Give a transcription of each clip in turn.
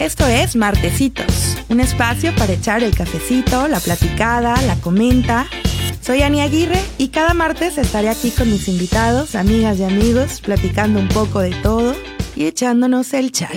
Esto es Martecitos, un espacio para echar el cafecito, la platicada, la comenta. Soy Ani Aguirre y cada martes estaré aquí con mis invitados, amigas y amigos, platicando un poco de todo y echándonos el chat.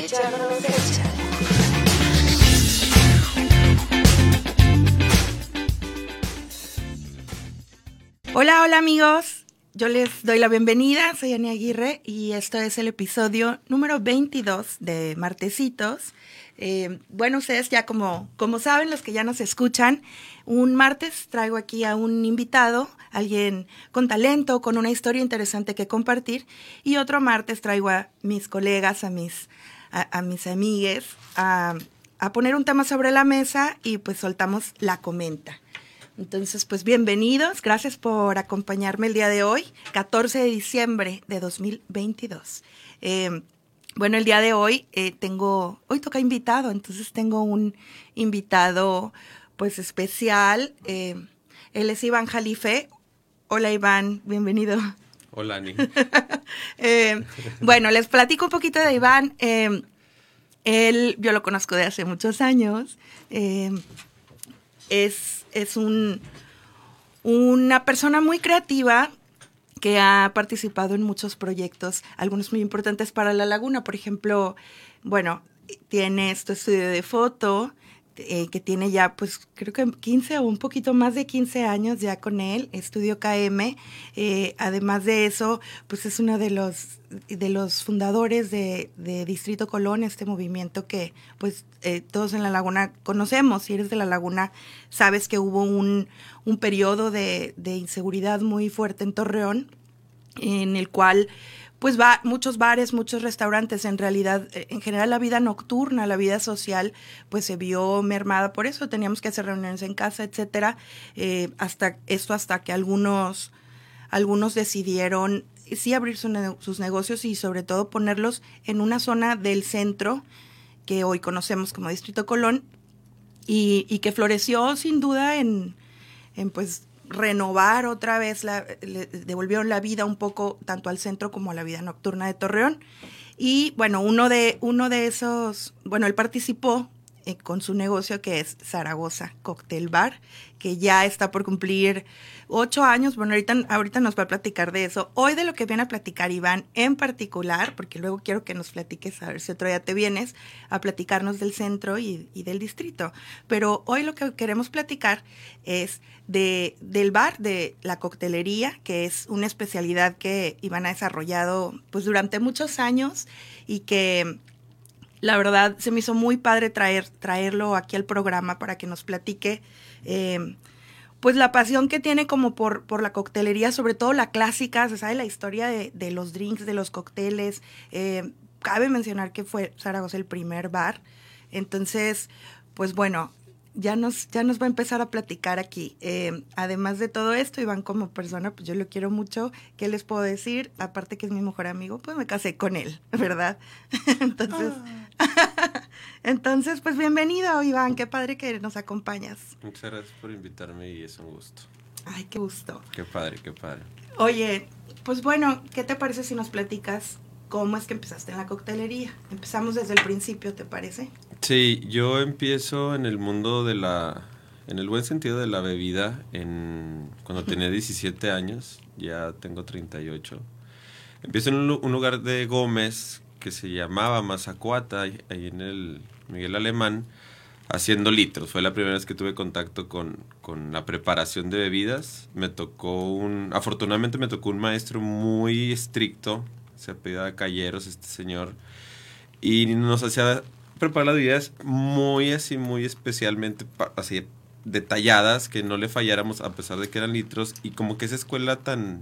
Hola, hola amigos. Yo les doy la bienvenida, soy Ani Aguirre y esto es el episodio número 22 de Martecitos. Eh, bueno, ustedes ya como, como saben, los que ya nos escuchan, un martes traigo aquí a un invitado, alguien con talento, con una historia interesante que compartir, y otro martes traigo a mis colegas, a mis, a, mis amigues, a, a poner un tema sobre la mesa y pues soltamos la comenta. Entonces, pues bienvenidos, gracias por acompañarme el día de hoy, 14 de diciembre de 2022. Eh, bueno, el día de hoy eh, tengo, hoy toca invitado, entonces tengo un invitado pues especial. Eh, él es Iván Jalife. Hola Iván, bienvenido. Hola Ani. Eh, bueno, les platico un poquito de Iván. él, yo lo conozco de hace muchos años. es, es un, una persona muy creativa, que ha participado en muchos proyectos, algunos muy importantes para la laguna. Por ejemplo, bueno, tiene este estudio de foto, eh, que tiene ya, pues creo que 15 o un poquito más de 15 años ya con él, Estudio KM. Eh, además de eso, pues es uno de los, de los fundadores de, Distrito Colón, este movimiento que pues eh, todos en la laguna conocemos. Si eres de la laguna, sabes que hubo un, un periodo de, de inseguridad muy fuerte en Torreón, en el cual pues va muchos bares, muchos restaurantes, en realidad, eh, en general la vida nocturna, la vida social, pues se vio mermada por eso, teníamos que hacer reuniones en casa, etcétera, eh, hasta esto hasta que algunos, algunos decidieron sí abrir sus negocios y sobre todo ponerlos en una zona del centro que hoy conocemos como Distrito Colón y, y que floreció sin duda en, en pues renovar otra vez, la, le devolvieron la vida un poco tanto al centro como a la vida nocturna de Torreón. Y bueno, uno de, uno de esos, bueno, él participó eh, con su negocio que es Zaragoza Cocktail Bar, que ya está por cumplir ocho años. Bueno, ahorita, ahorita nos va a platicar de eso. Hoy de lo que viene a platicar Iván en particular, porque luego quiero que nos platiques, a ver si otro día te vienes, a platicarnos del centro y, del distrito. Pero hoy lo que queremos platicar es de, del bar, de la coctelería, que es una especialidad que Iván ha desarrollado pues durante muchos años y que la verdad se me hizo muy padre traer, traerlo aquí al programa para que nos platique eh, pues la pasión que tiene como por, por la coctelería, sobre todo la clásica, se sabe la historia de, los drinks, de los cócteles. Eh, cabe mencionar que fue Zaragoza el primer bar. Entonces, pues bueno, ya nos, ya nos va a empezar a platicar aquí. Eh, además de todo esto, Iván como persona, pues yo lo quiero mucho. ¿Qué les puedo decir? Aparte que es mi mejor amigo, pues me casé con él, ¿verdad? entonces, ah. entonces, pues bienvenido, Iván. Qué padre que nos acompañas. Muchas gracias por invitarme y es un gusto. Ay, qué gusto. Qué padre, qué padre. Oye, pues bueno, ¿qué te parece si nos platicas cómo es que empezaste en la coctelería? Empezamos desde el principio, ¿te parece? Sí, yo empiezo en el mundo de la, en el buen sentido de la bebida, en, cuando tenía 17 años, ya tengo 38. Empiezo en un, lugar de Gómez que se llamaba Mazacuata, ahí en el Miguel Alemán, haciendo litros. Fue la primera vez que tuve contacto con, con la preparación de bebidas. Me tocó un, afortunadamente me tocó un maestro muy estricto, se apellidaba Calleros, este señor, y nos hacía preparar las muy así, muy especialmente así detalladas, que no le falláramos a pesar de que eran litros y como que esa escuela tan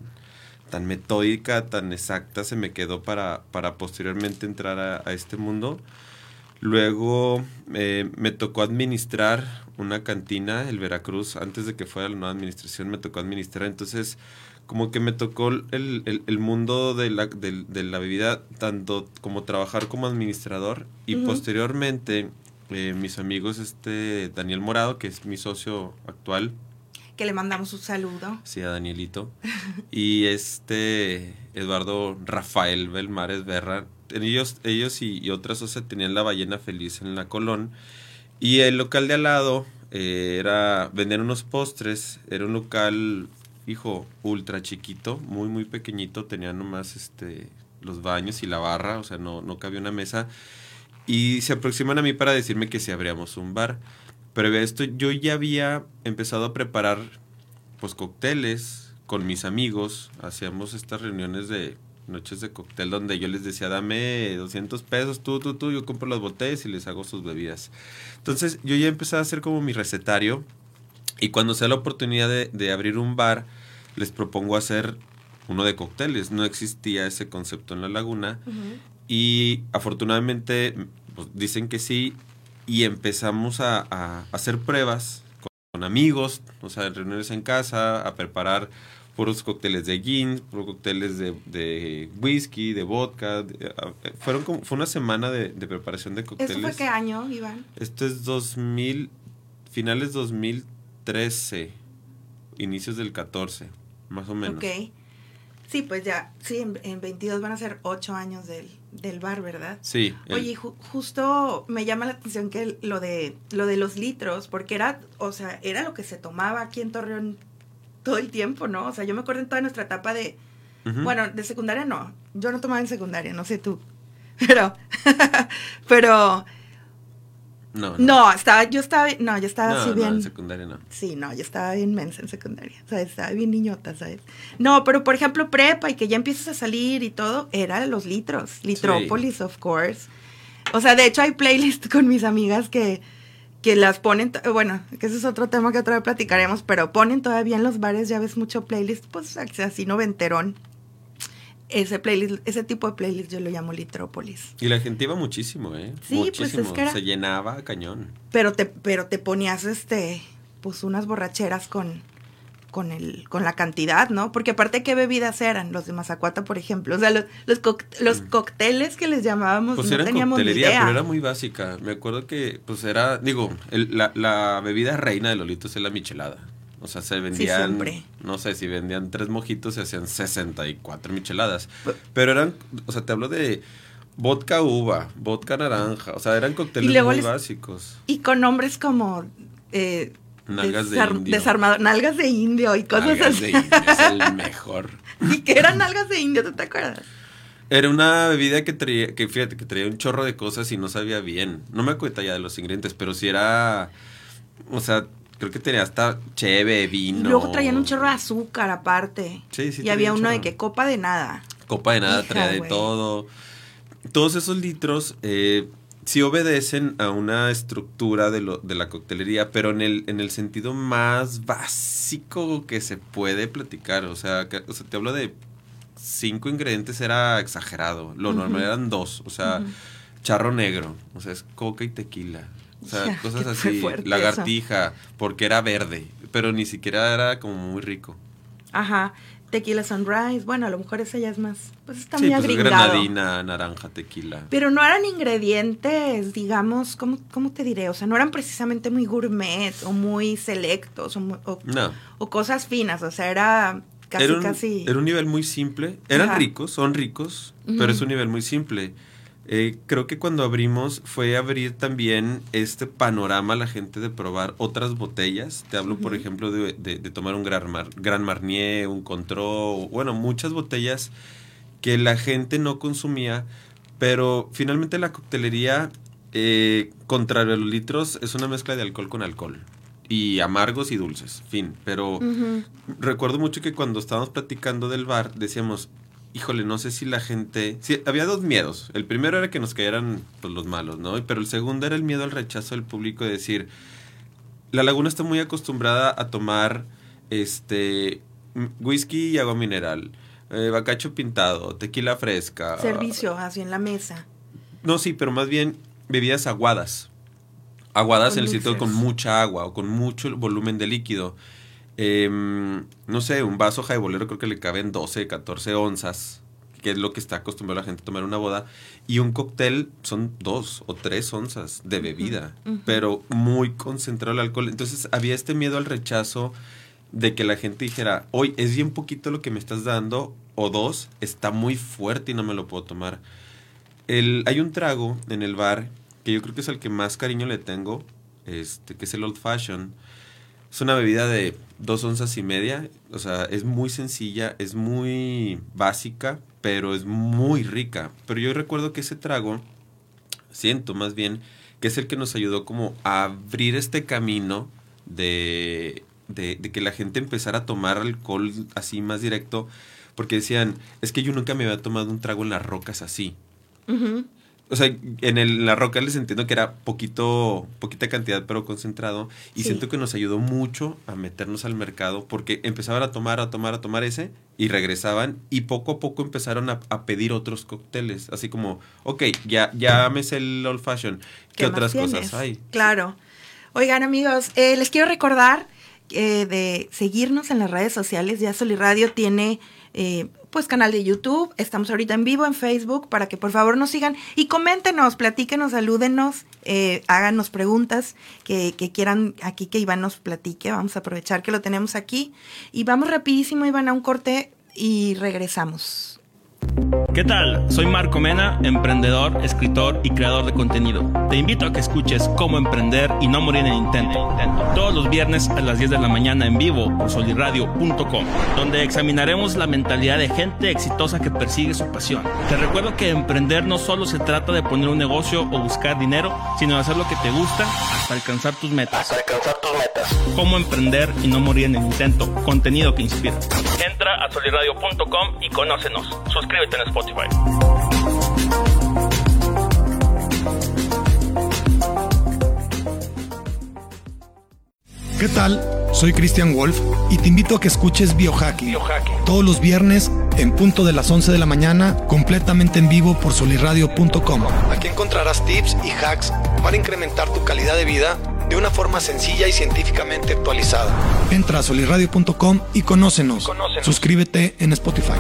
tan metódica, tan exacta se me quedó para, para posteriormente entrar a, este mundo. Luego eh, me tocó administrar una cantina, el Veracruz, antes de que fuera la nueva administración me tocó administrar, entonces como que me tocó el, el, mundo de la, de, la, bebida, tanto como trabajar como administrador y posteriormente eh, mis amigos, este Daniel Morado, que es mi socio actual. que le mandamos un saludo. Sí, a Danielito. y este Eduardo Rafael Belmares Berra. Ellos, ellos y, otras, o sea, tenían la ballena feliz en la Colón. Y el local de al lado eh, era vender unos postres. Era un local, hijo, ultra chiquito, muy, muy pequeñito. Tenía nomás este, los baños y la barra, o sea, no, no cabía una mesa. Y se aproximan a mí para decirme que si abríamos un bar. Pero esto, yo ya había empezado a preparar pues cócteles con mis amigos. Hacíamos estas reuniones de noches de cóctel donde yo les decía, dame 200 pesos, tú, tú, tú, yo compro las botellas y les hago sus bebidas. Entonces yo ya empecé a hacer como mi recetario y cuando sea la oportunidad de, abrir un bar, les propongo hacer uno de cócteles. No existía ese concepto en la laguna y afortunadamente pues, dicen que sí y empezamos a, hacer pruebas con, amigos, o sea, reuniones en casa, a preparar puros cócteles de gin, puros cócteles de, whisky, de vodka. fueron como, fue una semana de, preparación de cócteles. ¿Esto fue qué año, Iván? Esto es 2000, finales 2013, inicios del 14, más o menos. Ok. Sí, pues ya, sí, en, 22 van a ser 8 años del, del bar, ¿verdad? Sí. Oye, justo me llama la atención que lo de, lo de los litros, porque era, o sea, era lo que se tomaba aquí en Torreón todo el tiempo, ¿no? O sea, yo me acuerdo en toda nuestra etapa de, bueno, de secundaria no, yo no tomaba en secundaria, no sé tú, pero, pero no, no. estaba, yo estaba, no, yo estaba así bien. No, en secundaria no. Sí, no, yo estaba bien mensa en secundaria, ¿sabes? Estaba bien niñota, ¿sabes? No, pero por ejemplo, prepa y que ya empiezas a salir y todo, era los litros, Litrópolis, of course. O sea, de hecho hay playlists con mis amigas que, que las ponen, bueno, que ese es otro tema que otra vez platicaremos, pero ponen todavía en los bares, ya ves mucho playlist, pues así noventerón ese playlist, ese tipo de playlist yo lo llamo Litrópolis. Y la gente iba muchísimo, ¿eh? Sí, muchísimo. pues es que se llenaba cañón. Pero te, pero te ponías este, pues unas borracheras con, con el, con la cantidad, ¿no? Porque aparte qué bebidas eran, los de Mazacuata, por ejemplo. O sea, los, los, los mm. cócteles que les llamábamos, pues no teníamos ni idea. pero era muy básica. Me acuerdo que, pues era, digo, la, la bebida reina de Lolitos es la michelada. O sea, se vendían, no sé, si vendían tres mojitos se hacían 64 micheladas. Pero eran, o sea, te hablo de vodka uva, vodka naranja, o sea, eran cócteles muy básicos. Y con nombres como... Eh, nalgas de indio. Desarmado, nalgas de indio y cosas nalgas así. de indio es el mejor. ¿Y qué eran nalgas de indio? ¿Tú te acuerdas? Era una bebida que traía, que fíjate, que traía un chorro de cosas y no sabía bien. No me acuerdo ya de los ingredientes, pero sí era, o sea, Creo que tenía hasta cheve, vino. Y luego traían un chorro de azúcar aparte. Sí, sí. Y había uno de que copa de nada. Copa de nada traía de todo. Todos esos litros eh, sí obedecen a una estructura de, lo, de la coctelería, pero en el, en el sentido más básico que se puede platicar. O sea, que, o sea te hablo de cinco ingredientes, era exagerado. Lo normal eran dos. O sea, charro negro. O sea, es coca y tequila. O sea, cosas así. Lagartija, porque era verde, pero ni siquiera era como muy rico. Ajá. Tequila Sunrise, bueno, a lo mejor esa ya es más, pues está sí, muy pues granadina, naranja, tequila. Pero no eran ingredientes, digamos, ¿cómo, ¿cómo, te diré? O sea, no eran precisamente muy gourmet o muy selectos o, o, cosas finas, o sea, era casi, era un, casi... Era un nivel muy simple, eran ricos, son ricos, pero es un nivel muy simple. Eh, creo que cuando abrimos fue abrir también este panorama a la gente de probar otras botellas. Te hablo, por ejemplo, de, tomar un Gran, Gran Marnier, un Control, bueno, muchas botellas que la gente no consumía, pero finalmente la coctelería, eh, contrario a los litros, es una mezcla de alcohol con alcohol. Y amargos y dulces, fin. Pero recuerdo mucho que cuando estábamos platicando del bar, decíamos, híjole, no sé si la gente... Sí, había dos miedos. El primero era que nos cayeran pues, los malos, ¿no? Pero el segundo era el miedo al rechazo del público de decir, la laguna está muy acostumbrada a tomar este whisky y agua mineral, eh, bacacho pintado, tequila fresca. Servicio, así en la mesa. No, sí, pero más bien bebidas aguadas. Aguadas en el sitio con mucha agua o con mucho volumen de líquido. Em, no sé, un vaso jaibolero creo que le caben 12, 14 onzas, que es lo que está acostumbrada la gente a tomar una boda. Y un cóctel son dos o tres onzas de bebida, pero muy concentrado el alcohol. Entonces había este miedo al rechazo de que la gente dijera, hoy es bien poquito lo que me estás dando, o dos, está muy fuerte y no me lo puedo tomar. El, hay un trago en el bar que yo creo que es el que más cariño le tengo, este, que es el Old Fashion. Es una bebida de dos onzas y media, o sea, es muy sencilla, es muy básica, pero es muy rica. Pero yo recuerdo que ese trago, siento más bien, que es el que nos ayudó como a abrir este camino de, de, que la gente empezara a tomar alcohol así más directo, porque decían, es que yo nunca me había tomado un trago en las rocas así. O sea, en el, la roca les entiendo que era poquito, poquita cantidad, pero concentrado. Y siento que nos ayudó mucho a meternos al mercado porque empezaban a tomar, a tomar, a tomar ese y regresaban y poco a poco empezaron a, pedir otros cócteles. Así como, ok, ya, ya me el old fashion. ¿Qué, otras cosas hay? Claro. Oigan, amigos, eh, les quiero recordar eh, de seguirnos en las redes sociales. Ya Soliradio tiene eh, pues canal de YouTube, estamos ahorita en vivo en Facebook para que por favor nos sigan y coméntenos, platíquenos, salúdenos, eh, háganos preguntas que, que, quieran aquí que Iván nos platique, vamos a aprovechar que lo tenemos aquí. Y vamos rapidísimo Iván a un corte y regresamos. ¿Qué tal? Soy Marco Mena, emprendedor, escritor y creador de contenido. Te invito a que escuches Cómo Emprender y No Morir en el Intento. Todos los viernes a las 10 de la mañana en vivo por soliradio.com, donde examinaremos la mentalidad de gente exitosa que persigue su pasión. Te recuerdo que emprender no solo se trata de poner un negocio o buscar dinero, sino de hacer lo que te gusta hasta alcanzar tus metas. Hasta alcanzar tus metas. Cómo emprender y no morir en el intento. Contenido que inspira. Entra a soliradio.com y conócenos. Suscríbete en Spotify. ¿Qué tal? Soy Christian Wolf y te invito a que escuches Biohacking, todos los viernes en punto de las 11 de la mañana, completamente en vivo por soliradio.com. Aquí encontrarás tips y hacks para incrementar tu calidad de vida de una forma sencilla y científicamente actualizada. Entra a soliradio.com y conócenos. Suscríbete en Spotify.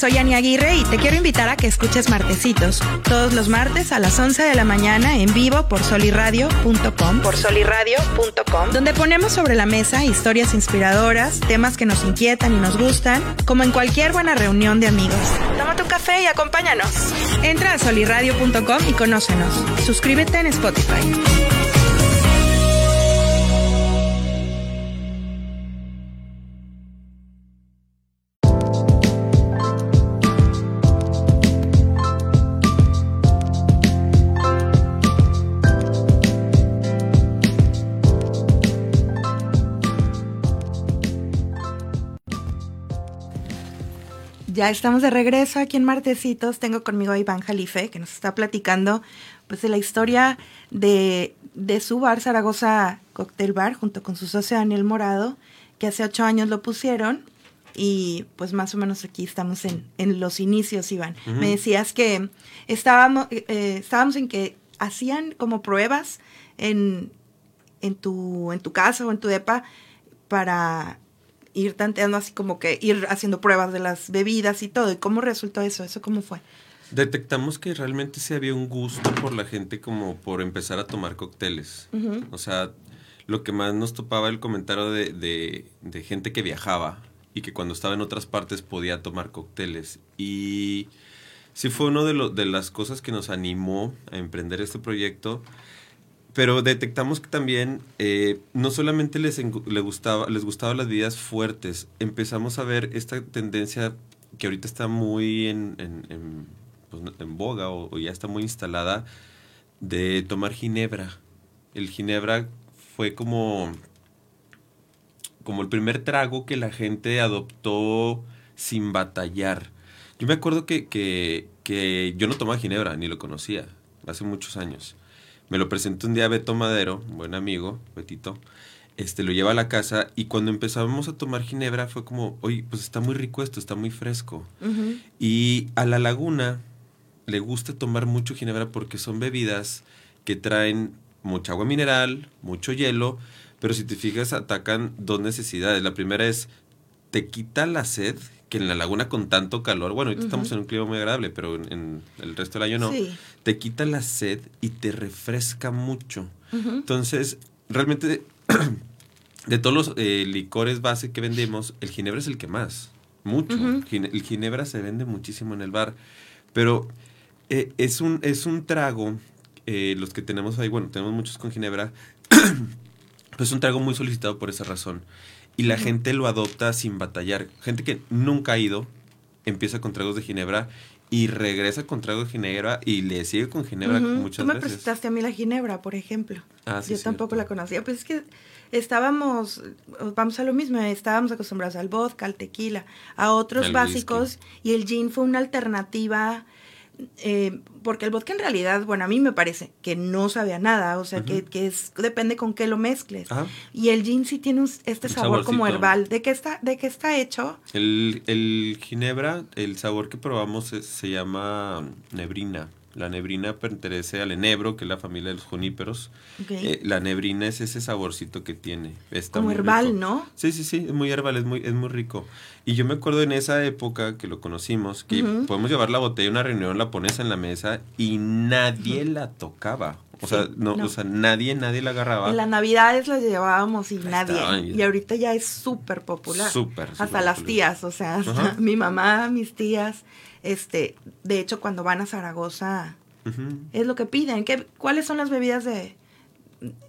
Soy Ani Aguirre y te quiero invitar a que escuches Martecitos, todos los martes a las 11 de la mañana en vivo por soliradio.com, por soliradio.com, donde ponemos sobre la mesa historias inspiradoras, temas que nos inquietan y nos gustan, como en cualquier buena reunión de amigos. Toma tu café y acompáñanos. Entra a soliradio.com y conócenos. Suscríbete en Spotify. Ya estamos de regreso aquí en Martecitos. Tengo conmigo a Iván Jalife, que nos está platicando pues, de la historia de, su bar Zaragoza Cocktail Bar, junto con su socio Daniel Morado, que hace ocho años lo pusieron. Y pues más o menos aquí estamos en, los inicios, Iván. Me decías que estábamos, eh, estábamos en que hacían como pruebas en, en, tu, en tu casa o en tu depa para ir tanteando así como que ir haciendo pruebas de las bebidas y todo. ¿Y cómo resultó eso? ¿Eso cómo fue? Detectamos que realmente sí había un gusto por la gente como por empezar a tomar cócteles. O sea, lo que más nos topaba el comentario de, de, gente que viajaba y que cuando estaba en otras partes podía tomar cócteles. Y sí fue una de, de las cosas que nos animó a emprender este proyecto pero detectamos que también eh, no solamente les, les, gustaba, les gustaban las bebidas fuertes, empezamos a ver esta tendencia que ahorita está muy en, en, pues, boga o, ya está muy instalada de tomar ginebra. El ginebra fue como, como el primer trago que la gente adoptó sin batallar. Yo me acuerdo que, que, que yo no tomaba ginebra, ni lo conocía, hace muchos años. Me lo presentó un día Beto Madero, un buen amigo, Betito. Este, lo lleva a la casa y cuando empezamos a tomar ginebra fue como, oye, pues está muy rico esto, está muy fresco. Y a la laguna le gusta tomar mucho ginebra porque son bebidas que traen mucha agua mineral, mucho hielo, pero si te fijas atacan dos necesidades. La primera es, te quita la sed, que en la laguna con tanto calor, bueno, ahorita estamos en un clima muy agradable, pero en, en el resto del año no, Sí. te quita la sed y te refresca mucho. Entonces, realmente, de todos los eh, licores base que vendemos, el ginebra es el que más, mucho. Gine- el ginebra se vende muchísimo en el bar, pero eh, es, un, es un trago, eh, los que tenemos ahí, bueno, tenemos muchos con ginebra, pues es un trago muy solicitado por esa razón. Y la gente lo adopta sin batallar. Gente que nunca ha ido, empieza con tragos de ginebra y regresa con tragos de ginebra y le sigue con ginebra Ujú. muchas Tú me veces. presentaste a mí la ginebra, por ejemplo. Ah, sí, Yo tampoco cierto. la conocía. Pues es que estábamos, vamos a lo mismo, estábamos acostumbrados al vodka, al tequila, a otros básicos y el gin fue una alternativa. Eh, porque el vodka en realidad, bueno, a mí me parece que no sabe a nada, o sea, que, que es, depende con qué lo mezcles. Ajá. Y el gin sí tiene un- este sabor como herbal. ¿De qué está, de qué está hecho? El, el ginebra, el sabor que probamos se, se llama nebrina. La nebrina pertenece al enebro, que es la familia de los juníperos. Eh, la nebrina es ese saborcito que tiene. Está como herbal, rico. ¿no? Sí, sí, sí, es muy herbal, es muy, es muy rico. Y yo me acuerdo en esa época que lo conocimos, que podemos llevar la botella a una reunión, la pones en la mesa y nadie la tocaba. O sea, no, no. o sea, nadie, nadie la agarraba. En las navidades las llevábamos y nadie. estaban, y- ahorita ya es súper popular. Súper, Hasta las tías, o sea, hasta mi mamá, mis tías, este, de hecho cuando van a Zaragoza es lo que piden. ¿Qué, ¿Cuáles son las bebidas de,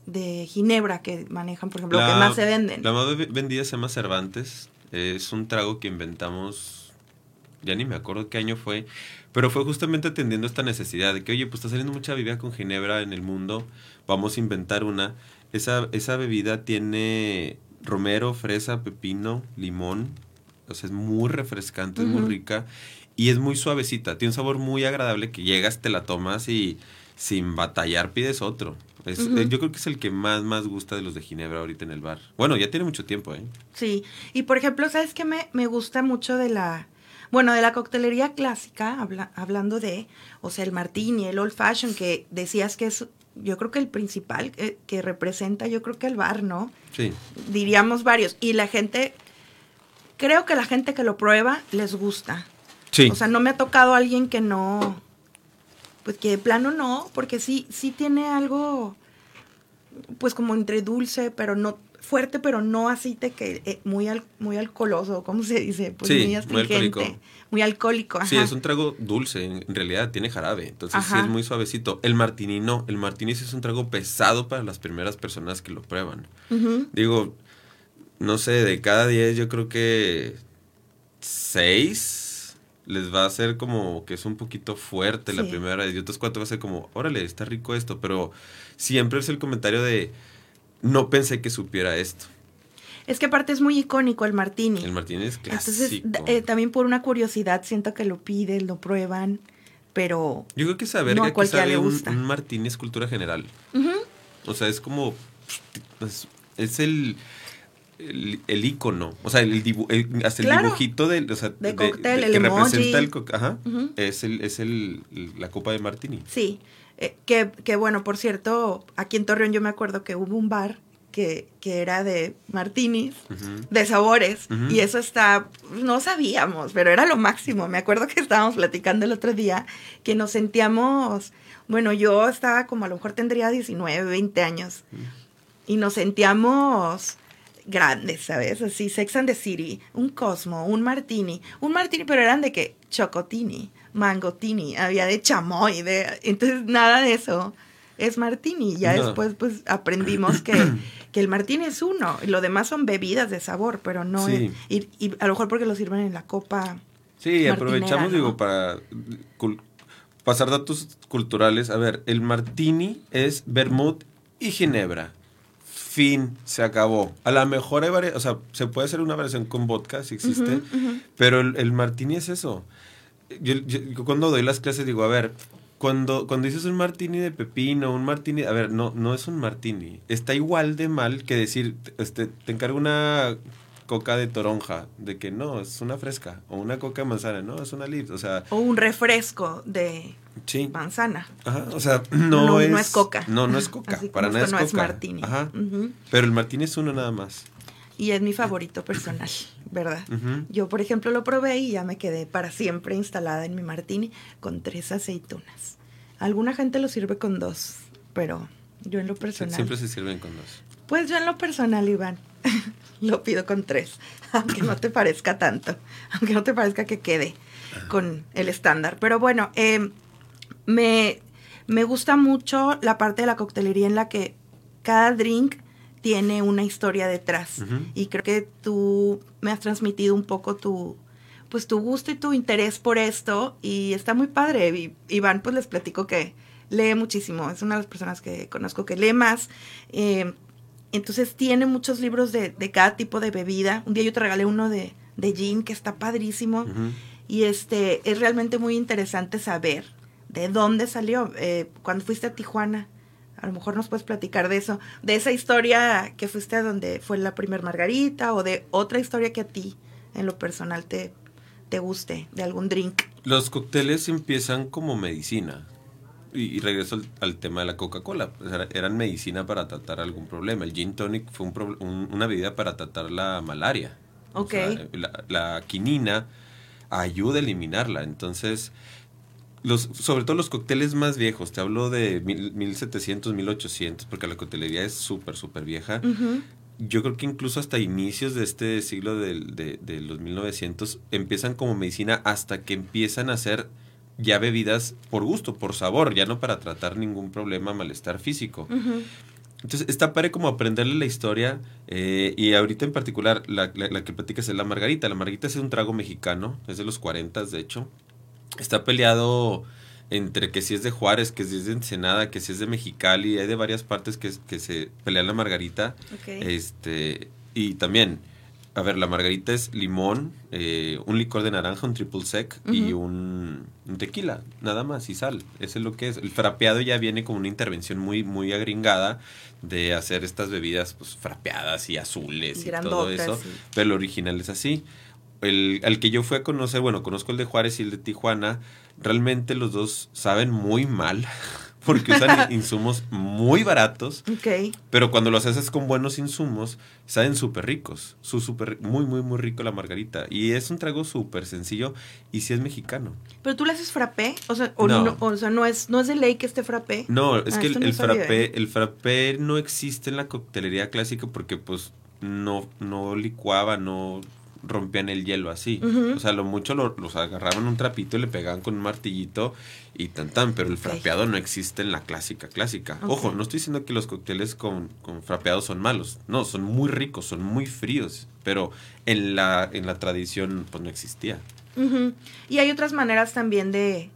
de ginebra que manejan, por ejemplo, que La- más se venden? La más ve- vendida se llama Cervantes. Es un trago que inventamos, ya ni me acuerdo qué año fue, pero fue justamente atendiendo esta necesidad de que, oye, pues está saliendo mucha bebida con ginebra en el mundo, vamos a inventar una. Esa, esa bebida tiene romero, fresa, pepino, limón, o sea, es muy refrescante, es muy rica y es muy suavecita, tiene un sabor muy agradable que llegas, te la tomas y sin batallar pides otro. Es- eh, Yo creo que es el que más, más gusta de los de Ginebra ahorita en el bar. Bueno, ya tiene mucho tiempo, ¿eh? Sí, y por ejemplo, ¿sabes qué me, me gusta mucho de la, bueno, de la coctelería clásica, habla- hablando de, o sea, el martini, el old fashion, que decías que es, yo creo que el principal eh, que representa, yo creo que el bar, ¿no? Sí. Diríamos varios, y la gente, creo que la gente que lo prueba les gusta. Sí. O sea, no me ha tocado alguien que no, pues que de plano no, porque sí, sí tiene algo, pues como entre dulce, pero no fuerte, pero no así de que eh, muy al, muy alcoholoso, ¿cómo se dice? Pues Sí, muy muy alcohólico. muy alcohólico. Sí, es un trago dulce, en realidad tiene jarabe, entonces sí es muy suavecito. El martini no, el martini sí es un trago pesado para las primeras personas que lo prueban. Digo, no sé, de cada 10 yo creo que 6 les va a ser como que es un poquito fuerte la primera vez y otros cuatro va a ser como, órale, está rico esto, pero siempre es el comentario de, no pensé que supiera esto. Es que aparte es muy icónico el martini. El martini es clásico. Entonces, eh, también por una curiosidad siento que lo piden, lo prueban, pero Yo creo que saber No que aquí sabe un, un martini es cultura general. O sea, es como. Es, es el, el. el icono. O sea, el dibu- el- hasta el Claro. dibujito del, o sea, De cóctel, el que emoji. representa el. co- Ajá. Es, el, es el, la copa de martini. Sí, eh, que, que bueno, por cierto, aquí en Torreón yo me acuerdo que hubo un bar que, que era de martinis, de sabores, y eso está, no sabíamos, pero era lo máximo. Me acuerdo que estábamos platicando el otro día que nos sentíamos, bueno, yo estaba como a lo mejor tendría 19, 20 años, y nos sentíamos grandes, ¿sabes? Así, Sex and the City, un Cosmo, un Martini, un Martini, pero eran de que Chocotini, Mangotini, había de chamoy, de, entonces nada de eso es Martini. Ya No. después pues aprendimos que, que el Martini es uno, y lo demás son bebidas de sabor, pero no Sí. es, y, y a lo mejor porque lo sirven en la copa. Sí, aprovechamos, ¿no? digo, para cul- pasar datos culturales. A ver, el martini es vermut y ginebra. Fin, se acabó. A lo mejor hay varias, o sea, se puede hacer una variación con vodka, si existe, pero el, el martini es eso. Yo cuando doy las clases digo, a ver, cuando, cuando dices un martini de pepino, un martini, a ver, no, no es un martini. Está igual de mal que decir, este, te encargo una coca de toronja, de que no, es una fresca, o una coca de manzana, no, es una lips, o sea, O un refresco de sí. manzana. Ajá, o sea, no, No- es, no es coca. No, no es coca, Así para nada es no es coca. martini. Ajá. Pero el martini es uno nada más. Y es mi favorito personal. ¿verdad? Yo, por ejemplo, lo probé y ya me quedé para siempre instalada en mi martini con tres aceitunas. Alguna gente lo sirve con dos, pero yo en lo personal. Siempre se sirven con dos. Pues yo en lo personal, Iván, lo pido con tres, aunque no te parezca tanto, aunque no te parezca que quede con el estándar. Pero bueno, eh, me, me gusta mucho la parte de la coctelería en la que cada drink tiene una historia detrás. Y creo que tú me has transmitido un poco tu, pues tu gusto y tu interés por esto y está muy padre. I- Iván, pues les platico que lee muchísimo, es una de las personas que conozco que lee más. Eh, entonces tiene muchos libros de, de cada tipo de bebida. Un día yo te regalé uno de, de gin que está padrísimo. Y este es realmente muy interesante saber de dónde salió. Eh, cuando fuiste a Tijuana, a lo mejor nos puedes platicar de eso, de esa historia que fuiste a donde fue la primer margarita o de otra historia que a ti en lo personal te, te guste, de algún drink. Los cócteles empiezan como medicina. Y, y regreso al, al tema de la Coca-Cola. Pues era- eran medicina para tratar algún problema. El gin tonic fue un pro- un- una bebida para tratar la malaria. O Ok. sea, la, la quinina ayuda a eliminarla. Entonces, los, sobre todo los cócteles más viejos, te hablo de mil- 1700, 1800, porque la coctelería es súper, súper vieja. Yo creo que incluso hasta inicios de este siglo del- de, de los 1900 empiezan como medicina hasta que empiezan a ser ya bebidas por gusto, por sabor, ya no para tratar ningún problema, malestar físico. Entonces está padre como aprenderle la historia eh, y ahorita en particular la, la- la que platicas es la margarita. La margarita es un trago mexicano, es de los 40 de hecho. Está peleado entre que si es de Juárez, que si es de Ensenada, que si es de Mexicali, hay de varias partes que, que se pelean la margarita. Este, y también, a ver, la margarita es limón, eh, un licor de naranja, un triple sec y un, un tequila, nada más, y sal. Eso es lo que es. El frapeado ya viene como una intervención muy, muy agringada de hacer estas bebidas pues frapeadas y azules y todo eso. sí. Pero el original es así. El, al que yo fui a conocer, bueno, conozco el de Juárez y el de Tijuana, realmente los dos saben muy mal porque usan insumos muy baratos Ok. pero cuando los haces con buenos insumos, saben súper ricos. Su súper, muy, muy, muy rico la margarita. Y es un trago súper sencillo y sí es mexicano. Pero tú le haces frappé, o sea, o No. no, o sea, no es, no es de ley que esté frappé. No, es Ah, que el, no el sabía, frappé, ¿eh? el frappé no existe en la coctelería clásica porque pues no, no licuaba, no rompían el hielo así. O sea, lo mucho lo- los agarraban un trapito y le pegaban con un martillito y tan tan, pero el frapeado no existe en la clásica clásica. Ojo, no estoy diciendo que los cócteles con, con frapeado son malos. No, son muy ricos, son muy fríos, pero en la, en la tradición pues no existía. Y hay otras maneras también de,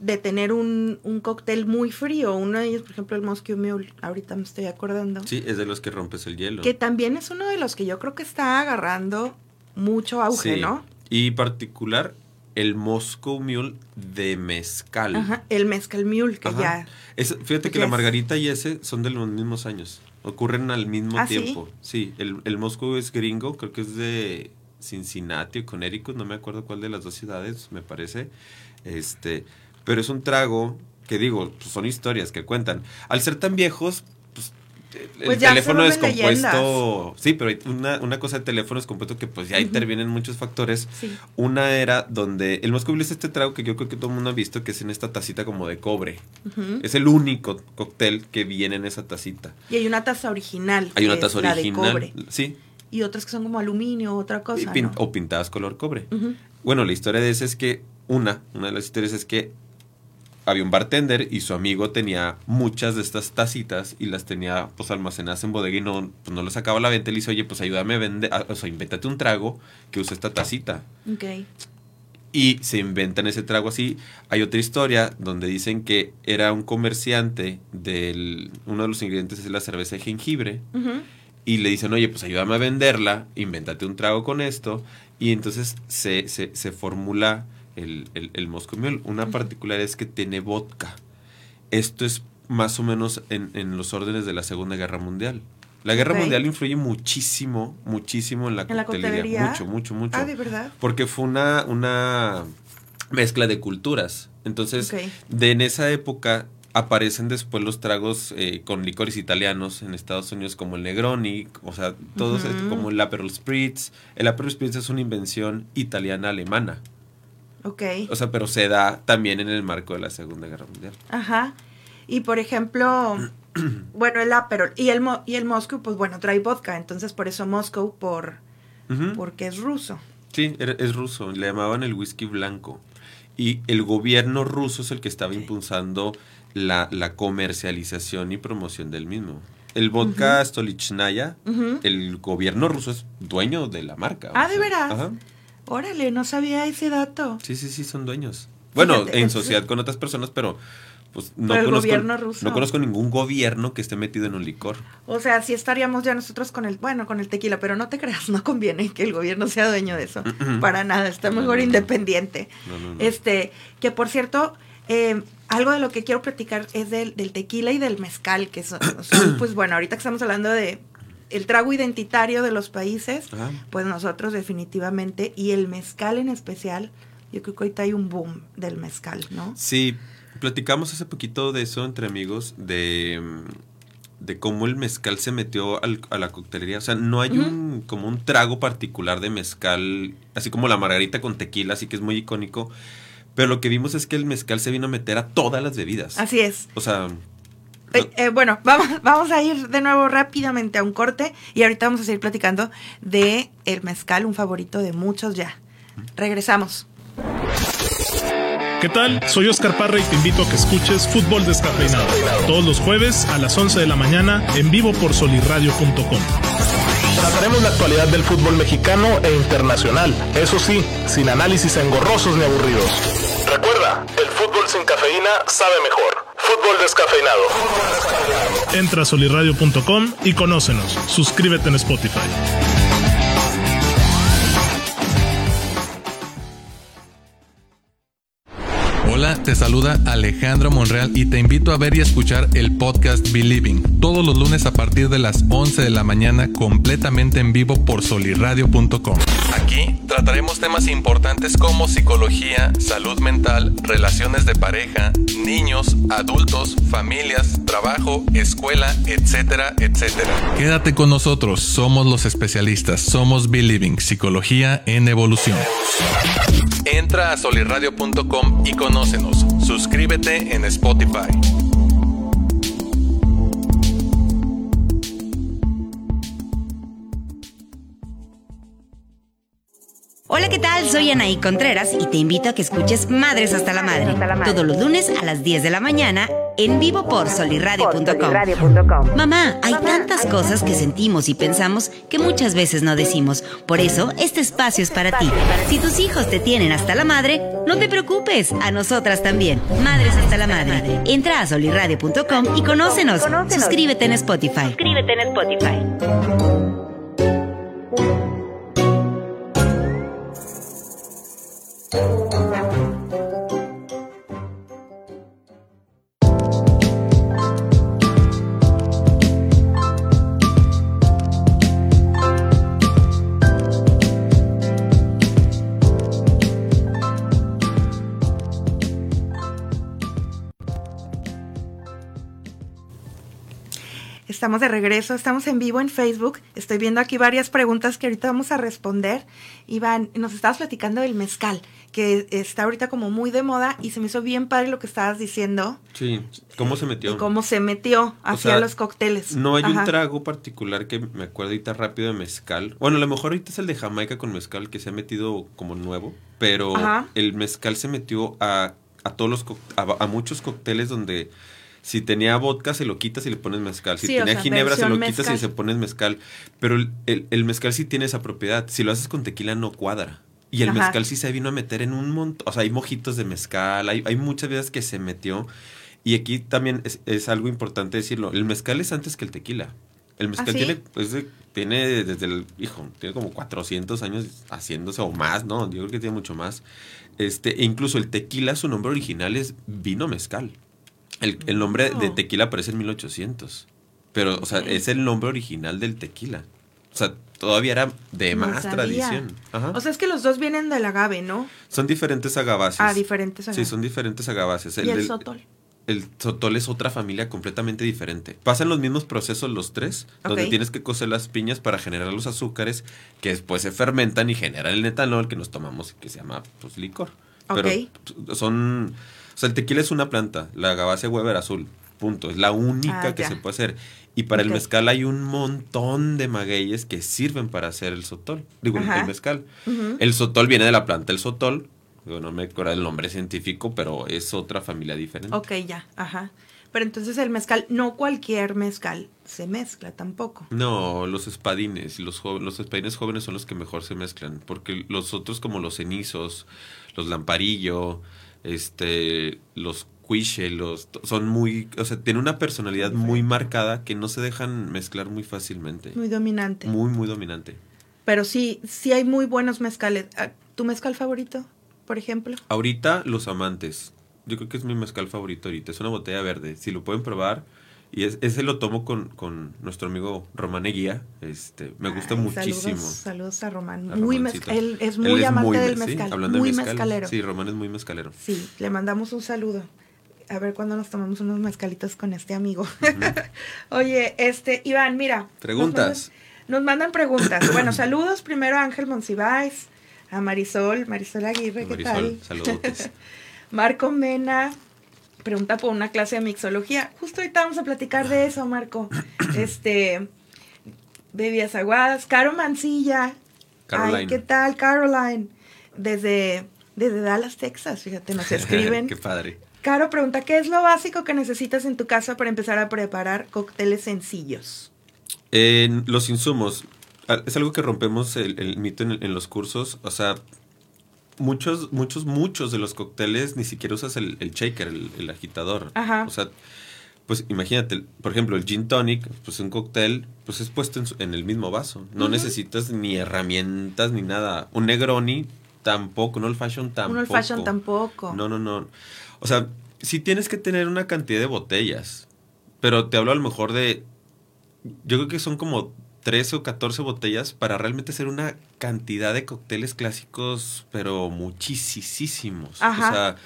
de tener un, un cóctel muy frío. Uno de ellos, por ejemplo, el Moscow Mule, ahorita me estoy acordando. Sí, es de los que rompes el hielo. Que también es uno de los que yo creo que está agarrando mucho auge, Sí. ¿no? Y particular el Moscow Mule de mezcal. Ajá, el Mezcal Mule, que Ajá. ya... Es- fíjate que la margarita y ese son de los mismos años. Ocurren al mismo ¿Ah, tiempo. Sí, el, el Moscow es gringo, creo que es de Cincinnati o Connecticut, no me acuerdo cuál de las dos ciudades, me parece. Este, pero es un trago que digo, pues son historias que cuentan. Al ser tan viejos, el Pues teléfono descompuesto. Sí, pero una, una cosa de teléfono descompuesto que pues ya intervienen muchos factores. Sí. Una era donde el Moscow Mule es este trago que yo creo que todo el mundo ha visto, que es en esta tacita como de cobre. Es el único cóctel que viene en esa tacita. Y hay una taza original. Hay una taza la de original. cobre. Sí. Y otras que son como aluminio, otra cosa, pin- ¿no? O pintadas color cobre. Bueno, la historia de ese es que una, una de las historias es que había un bartender y su amigo tenía muchas de estas tacitas y las tenía pues almacenadas en bodega y no, pues, no las sacaba a la venta. Y le dice, oye, pues ayúdame a vender, a- o sea, invéntate un trago que use esta tacita. Ok. Y se inventan ese trago así. Hay otra historia donde dicen que era un comerciante del... Uno de los ingredientes es la cerveza de jengibre. Y le dicen, oye, pues ayúdame a venderla, invéntate un trago con esto. Y entonces se, se, se formula el, el, el Moscow Mule. Una particular es que tiene vodka. Esto es más o menos en, en los órdenes de la Segunda Guerra Mundial. La Guerra. Mundial influye muchísimo, muchísimo en la ¿En coctelería. Mucho, mucho, mucho. Ah, ¿de verdad? Porque fue una, una mezcla de culturas. Entonces, de en esa época aparecen después los tragos eh, con licores italianos en Estados Unidos como el Negroni, o sea, todos como el Aperol Spritz. El Aperol Spritz es una invención italiana-alemana, Ok. o sea, pero se da también en el marco de la Segunda Guerra Mundial. Ajá. Y por ejemplo, bueno, el Aperol y el, Mo- y el Moscow, pues bueno, trae vodka, entonces por eso Moscow, por, Ujú. porque es ruso. Sí, es ruso, le llamaban el whisky blanco. Y el gobierno ruso es el que estaba impulsando la, la comercialización y promoción del mismo. El vodka Stolichnaya, el gobierno ruso es dueño de la marca. Ah, ¿de veras? Ajá. Órale, no sabía ese dato. Sí, sí, sí, son dueños. Bueno, Fíjate, en sociedad con otras personas, pero pues no Pero el conozco, gobierno ruso. no conozco ningún gobierno que esté metido en un licor. O sea, sí estaríamos ya nosotros con el, bueno, con el tequila, pero no te creas, no conviene que el gobierno sea dueño de eso. Para nada, está No, mejor no, independiente. No, no, no. Este, que por cierto, eh, algo de lo que quiero platicar es del, del tequila y del mezcal, que son, son, pues bueno, ahorita que estamos hablando de el trago identitario de los países, Ajá. pues nosotros definitivamente, y el mezcal en especial, yo creo que ahorita hay un boom del mezcal, ¿no? Sí, platicamos hace poquito de eso entre amigos, de, de cómo el mezcal se metió al- a la coctelería. O sea, no hay un como un trago particular de mezcal, así como la margarita con tequila, así que es muy icónico. Pero lo que vimos es que el mezcal se vino a meter a todas las bebidas. Así es. O sea, Eh, eh, bueno, vamos, vamos a ir de nuevo rápidamente a un corte y ahorita vamos a seguir platicando de el mezcal, un favorito de muchos ya. Regresamos. ¿Qué tal? Soy Oscar Parra y te invito a que escuches Fútbol Descafeinado. Todos los jueves a las 11 de la mañana en vivo por solirradio.com. Trataremos la actualidad del fútbol mexicano e internacional. Eso sí, sin análisis engorrosos ni aburridos. El fútbol sin cafeína sabe mejor. Fútbol descafeinado. Entra a solirradio.com y conócenos. Suscríbete en Spotify. Te saluda Alejandro Monreal y te invito a ver y escuchar el podcast Believing todos los lunes a partir de las 11 de la mañana completamente en vivo por solirradio.com. Aquí trataremos temas importantes como psicología, salud mental, relaciones de pareja, niños, adultos, familias, trabajo, escuela, etcétera, etcétera. Quédate con nosotros, somos los especialistas, somos Believing, psicología en evolución. Entra a solirradio.com y Suscríbete en Spotify. Hola, ¿qué tal? Soy Anaí Contreras y te invito a que escuches Madres hasta la Madre todos los lunes a las 10 de la mañana en vivo por solirradio.com. Mamá, hay tantas cosas que sentimos y pensamos que muchas veces no decimos. Por eso, este espacio es para ti. Si tus hijos te tienen hasta la madre, no te preocupes, a nosotras también. Madres hasta la Madre. Entra a solirradio.com y conócenos. Suscríbete en Spotify. Suscríbete en Spotify. Estamos de regreso, estamos en vivo en Facebook. Estoy viendo aquí varias preguntas que ahorita vamos a responder. Iván, nos estabas platicando del mezcal, que está ahorita como muy de moda y se me hizo bien padre lo que estabas diciendo, sí, ¿cómo se metió? cómo se metió hacia sea, los cócteles. No hay un trago particular que me acuerdo ahorita rápido de mezcal. Bueno, a lo mejor ahorita es el de Jamaica con mezcal que se ha metido como nuevo, pero Ajá. el mezcal se metió a, a todos los a, a muchos cócteles donde si tenía vodka se lo quitas y le pones mezcal. Si Sí, o tenía sea, ginebra se lo quitas mezcal. y se pones mezcal. Pero el, el- el mezcal sí tiene esa propiedad. Si lo haces con tequila no cuadra. Y el Ajá. mezcal sí se vino a meter en un montón. O sea, hay mojitos de mezcal, hay, hay muchas veces que se metió. Y aquí también es, es algo importante decirlo. El mezcal es antes que el tequila. El mezcal ¿Ah, sí? tiene, tiene desde el, hijo, tiene como 400 años haciéndose o más, ¿no? Yo creo que tiene mucho más. Este, e incluso el tequila, su nombre original es vino mezcal. El, el nombre de tequila aparece en 1800. Pero, o sea, es el nombre original del tequila. O sea, todavía era de No más sabía. tradición. Ajá. O sea, es que los dos vienen del agave, ¿no? son diferentes agabaces. Ah, diferentes Sí, agaves. son diferentes agabaces. y el sotol. el sotol es otra familia completamente diferente. Pasan los mismos procesos los tres, donde tienes que cocer las piñas para generar los azúcares que después se fermentan y generan el etanol que nos tomamos que se llama pues licor. Pero son o sea, el tequila es una planta, la agavacea Weber azul, punto, es la única Ah, que ya. se puede hacer. Y para el mezcal hay un montón de magueyes que sirven para hacer el sotol. Digo, Ajá. el mezcal. El sotol viene de la planta el sotol. Digo, no me acuerdo el nombre científico, pero es otra familia diferente. Ok, ya, ajá. Pero entonces el mezcal, no cualquier mezcal se mezcla tampoco. No, los espadines. Los, los espadines jóvenes son los que mejor se mezclan. Porque los otros, como los cenizos, los lamparillo, este, los cuiche, los son muy, o sea, tienen una personalidad muy marcada que no se dejan mezclar muy fácilmente. Muy dominante. Muy, muy dominante. Pero sí, sí hay muy buenos mezcales. Ah, ¿Tu mezcal favorito, por ejemplo? Ahorita, los amantes. Yo creo que es mi mezcal favorito ahorita. Es una botella verde. Si lo pueden probar. Y es- ese lo tomo con, con nuestro amigo Román Eguía. Este, me gusta Ay, muchísimo. Saludos, saludos a Román. a Muy mezcal, él es Él muy amante del sí, mezcal. hablando de muy mezcal, mezcalero. Sí, Román es muy mezcalero. Sí, le mandamos un saludo. A ver cuándo nos tomamos unos mezcalitos con este amigo. Oye, este, Iván, mira. Preguntas. Nos mandan, nos mandan preguntas. bueno, saludos primero a Ángel Monsiváis, a Marisol, Marisol Aguirre, ¿qué Marisol, tal? saludos. Marco Mena pregunta por una clase de mixología. Justo ahorita vamos a platicar de eso, Marco. Este, bebidas aguadas. Caro Mancilla. Caroline. Ay, ¿qué tal, Caroline? Desde, desde Dallas, Texas, fíjate, nos escriben. Qué padre. Caro pregunta, ¿qué es lo básico que necesitas en tu casa para empezar a preparar cócteles sencillos? En los insumos, es algo que rompemos el, el mito en, en los cursos. O sea, muchos, muchos, muchos de los cócteles ni siquiera usas el, el shaker, el, el agitador. Ajá. O sea, pues imagínate, por ejemplo, el gin tonic, pues un cóctel, pues es puesto en, su- en el mismo vaso. No necesitas ni herramientas ni nada. Un Negroni tampoco, un old fashion tampoco. Un old fashion tampoco. No, no, no. O sea, sí tienes que tener una cantidad de botellas. Pero te hablo a lo mejor de. Yo creo que son como 13 o 14 botellas para realmente hacer una cantidad de cócteles clásicos, pero muchísimos. Ajá. O sea.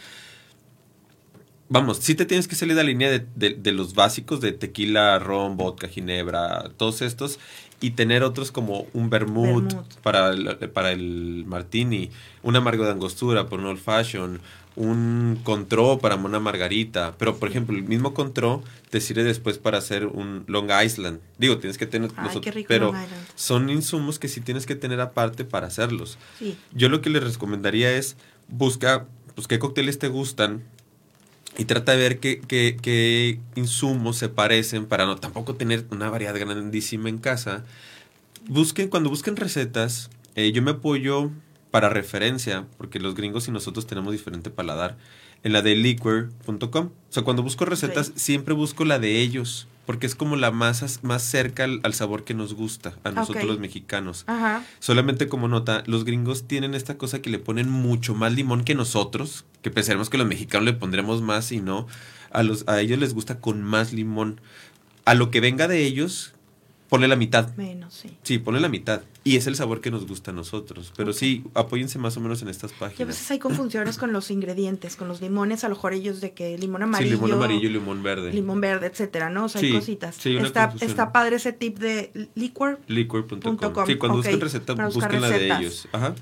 Vamos, sí te tienes que salir de la línea de, de- de los básicos de tequila, ron, vodka, ginebra, todos estos, y tener otros como un vermouth, Vermouth. Para, el, para el martini, un amargo de angostura por un old fashion, un contró para una margarita. Pero, por ejemplo, el mismo contró te sirve después para hacer un Long Island. Digo, tienes que tener... Ay, qué rico pero son insumos que sí tienes que tener aparte para hacerlos. Sí. Yo lo que les recomendaría es busca pues, qué cócteles te gustan y trata de ver qué, qué- qué insumos se parecen para no tampoco tener una variedad grandísima en casa. Busquen, cuando busquen recetas, eh, yo me apoyo para referencia, porque los gringos y nosotros tenemos diferente paladar, en la de liquor.com. O sea, cuando busco recetas, siempre busco la de ellos, porque es como la más, más cerca al, al sabor que nos gusta, a nosotros los mexicanos. Ajá. Solamente como nota, los gringos tienen esta cosa que le ponen mucho más limón que nosotros, que pensaremos que los mexicanos le pondremos más y no. A, los, a ellos les gusta con más limón. A lo que venga de ellos, ponle la mitad. Menos, sí. Sí, ponle la mitad. Y es el sabor que nos gusta a nosotros. Pero sí, apóyense más o menos en estas Y a páginas. veces hay confusiones con los ingredientes, con los limones, a lo mejor ellos de que limón Sí, amarillo, limón amarillo y limón verde. limón verde, etcétera, ¿no? O sea, hay Sí, cositas. sí, una está, confusión. está padre ese tip de liquor. Liquor.com. Sí, cuando ok, busquen receta, busquen la de ellos. Ajá.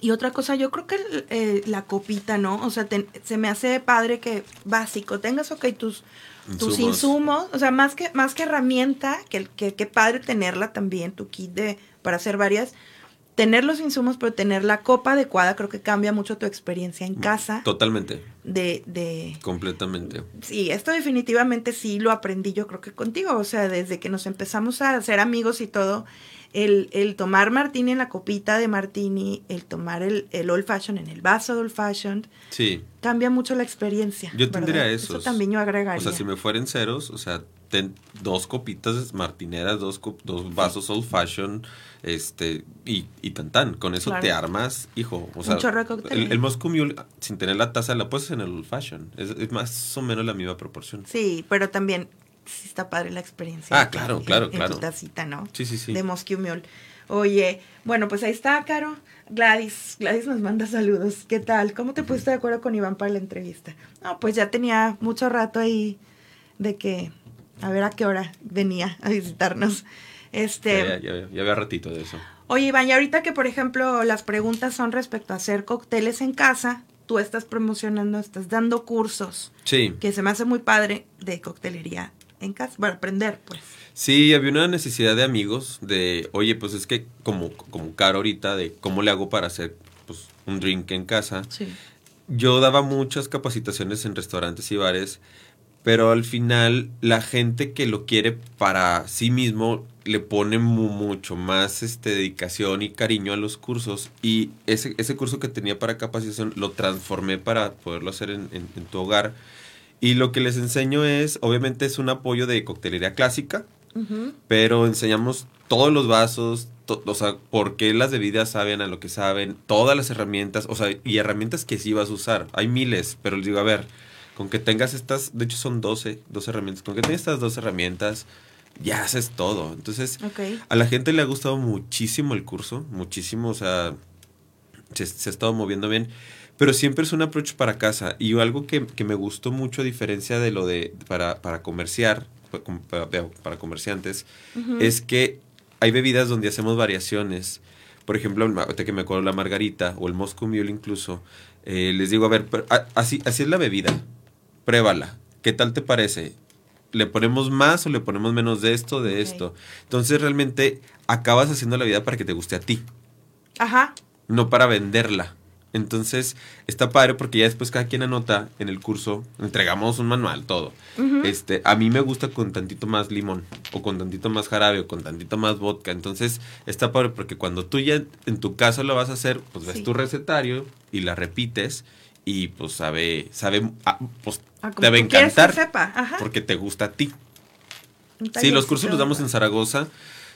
Y otra cosa, yo creo que eh, la copita, ¿no? O sea, te- se me hace padre que básico, tengas, ok, tus, tus Insumos. o sea, más que, más que herramienta, que, que, que padre tenerla también, tu kit de, para hacer varias, tener los insumos, pero tener la copa adecuada, creo que cambia mucho tu experiencia en casa Totalmente. de, de, Completamente. Sí, esto definitivamente sí lo aprendí yo creo que contigo, o sea, desde que nos empezamos a hacer amigos y todo, el, el tomar martini en la copita de martini, el tomar el, el old fashion en el vaso de old fashion, Sí. cambia mucho la experiencia. Yo ¿verdad? tendría Eso esos. también yo agregaría. O sea, si me fueren ceros, o sea, ten dos copitas martineras, dos, dos vasos old fashion, este, y, y tan tan. Con eso Claro. te armas, hijo. O Un sea, el, el Moscow Mule, sin tener la taza, la puedes en el old fashion. Es, es más o menos la misma proporción. Sí, pero también sí está padre la experiencia. Ah, claro, en- claro, en claro. tu tacita, ¿no? Sí, sí, sí. De Moscow Mule. Oye, bueno, pues ahí está, Caro. Gladys, Gladys nos manda saludos. ¿Qué tal? ¿Cómo te pusiste de acuerdo con Iván para la entrevista? No, pues ya tenía mucho rato ahí de que a ver a qué hora venía a visitarnos. Este, Ya, ya- ya había ratito de eso. Oye, Iván, y ahorita que, por ejemplo, las preguntas son respecto a hacer cócteles en casa, tú estás promocionando, estás dando cursos, Sí. que se me hace muy padre de coctelería en casa, para aprender, pues. Sí, había una necesidad de amigos de, oye, pues es que como, como Caro ahorita, de cómo le hago para hacer pues, un drink en casa. Sí. Yo daba muchas capacitaciones en restaurantes y bares, pero al final la gente que lo quiere para sí mismo le pone mu- mucho más este, dedicación y cariño a los cursos. Y ese, ese curso que tenía para capacitación lo transformé para poderlo hacer en, en- en tu hogar. Y lo que les enseño es, obviamente es un apoyo de coctelería clásica, pero enseñamos todos los vasos, to- o sea, por qué las bebidas saben a lo que saben, todas las herramientas, o sea, y herramientas que sí vas a usar. Hay miles, pero les digo, a ver, con que tengas estas, de hecho son 12, 12 herramientas, con que tengas estas dos herramientas, ya haces todo. Entonces, a la gente le ha gustado muchísimo el curso, muchísimo, o sea, se, se ha estado moviendo bien, pero siempre es un approach para casa. Y algo que, que me gustó mucho, a diferencia de lo de para, para comerciar, para, para- comerciantes, es que hay bebidas donde hacemos variaciones. Por ejemplo, ahorita que me acuerdo la margarita o el Moscow Mule incluso, eh, les digo, a ver, pero, a- así, así es la bebida, pruébala, ¿qué tal te parece? ¿Le ponemos más o le ponemos menos de esto, de esto? Entonces realmente acabas haciendo la vida para que te guste a ti, Ajá. no para venderla. Entonces está padre porque ya después cada quien anota en el curso, entregamos un manual, todo. Este, a mí me gusta con tantito más limón, o con tantito más jarabe, o con tantito más vodka. Entonces está padre porque cuando tú ya en tu casa lo vas a hacer, pues ves Sí. tu recetario y la repites y pues sabe, sabe, ah, pues Ah, te va a encantar sepa, porque te gusta a ti. Sí, los cursos los damos en Zaragoza.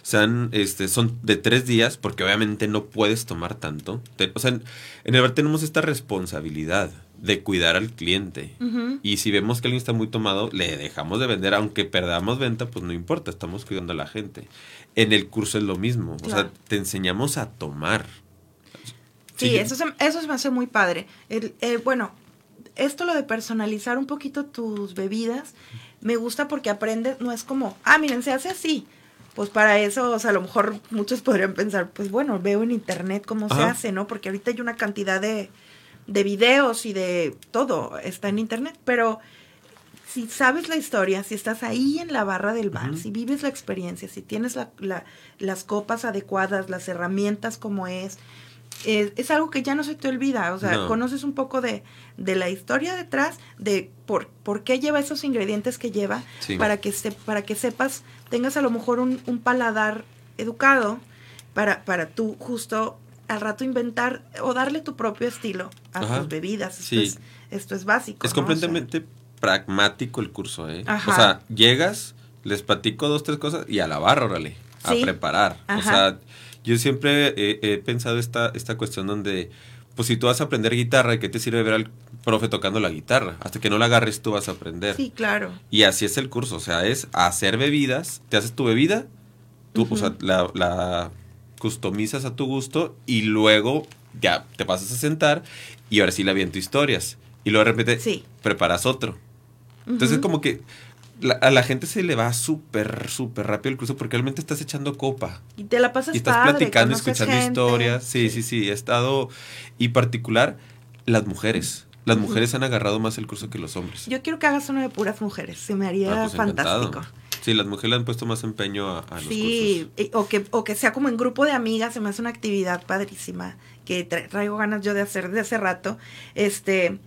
Sean, este, son de tres días porque obviamente no puedes tomar tanto. Te- o sea, en, en el bar tenemos esta responsabilidad de cuidar al cliente. Y si vemos que alguien está muy tomado, le dejamos de vender, aunque perdamos venta, pues no importa, estamos cuidando a la gente. En el curso es lo mismo, o sea, te enseñamos a tomar. Sí, Sí. eso, se, eso se me hace muy padre. El, eh, bueno, esto lo de personalizar un poquito tus bebidas, me gusta porque aprendes, no es como, ah, miren, se hace así. Pues para eso, o sea, a lo mejor muchos podrían pensar, pues bueno, veo en internet cómo se hace, ¿no? Porque ahorita hay una cantidad de, de videos y de todo, está en internet, pero si sabes la historia, si estás ahí en la barra del bar, si vives la experiencia, si tienes la- la- las copas adecuadas, las herramientas como es, eh, es algo que ya no se te olvida. O sea, No. conoces un poco de, de la historia detrás, de por, por qué lleva esos ingredientes que lleva, Sí. para, que se, para que sepas, tengas a lo mejor un, un paladar educado para, para tú justo al rato inventar o darle tu propio estilo a Ajá. tus bebidas. Esto, Sí. es, esto es básico. Es ¿no? O sea, completamente pragmático el curso, ¿eh? Ajá. O sea, llegas, les platico dos, tres cosas y a la barra, órale, a preparar. O Ajá. sea, yo siempre he, he pensado esta, esta cuestión donde, pues si tú vas a aprender guitarra, ¿qué te sirve ver al profe tocando la guitarra? Hasta que no la agarres tú vas a aprender. Sí, claro. Y así es el curso, o sea, es hacer bebidas, te haces tu bebida, tú, o sea, la, la customizas a tu gusto y luego ya te pasas a sentar y ahora sí la aviento historias. Y luego de repente Sí. preparas otro. Entonces Ujú. como que la- a la gente se le va súper, súper rápido el curso porque realmente estás echando copa. Y te la pasas Y estás padre, platicando, escuchando gente. historias. Sí, sí, sí. He estado. Y particular, las mujeres. Las mujeres han agarrado más el curso que los hombres. Yo quiero que hagas uno de puras mujeres. Se me haría Ah, pues, encantado. fantástico. Sí, las mujeres le han puesto más empeño a, a los Sí, cursos. y- o que, o que sea como en grupo de amigas, se me hace una actividad padrísima que tra- traigo ganas yo de hacer de hace rato. Este,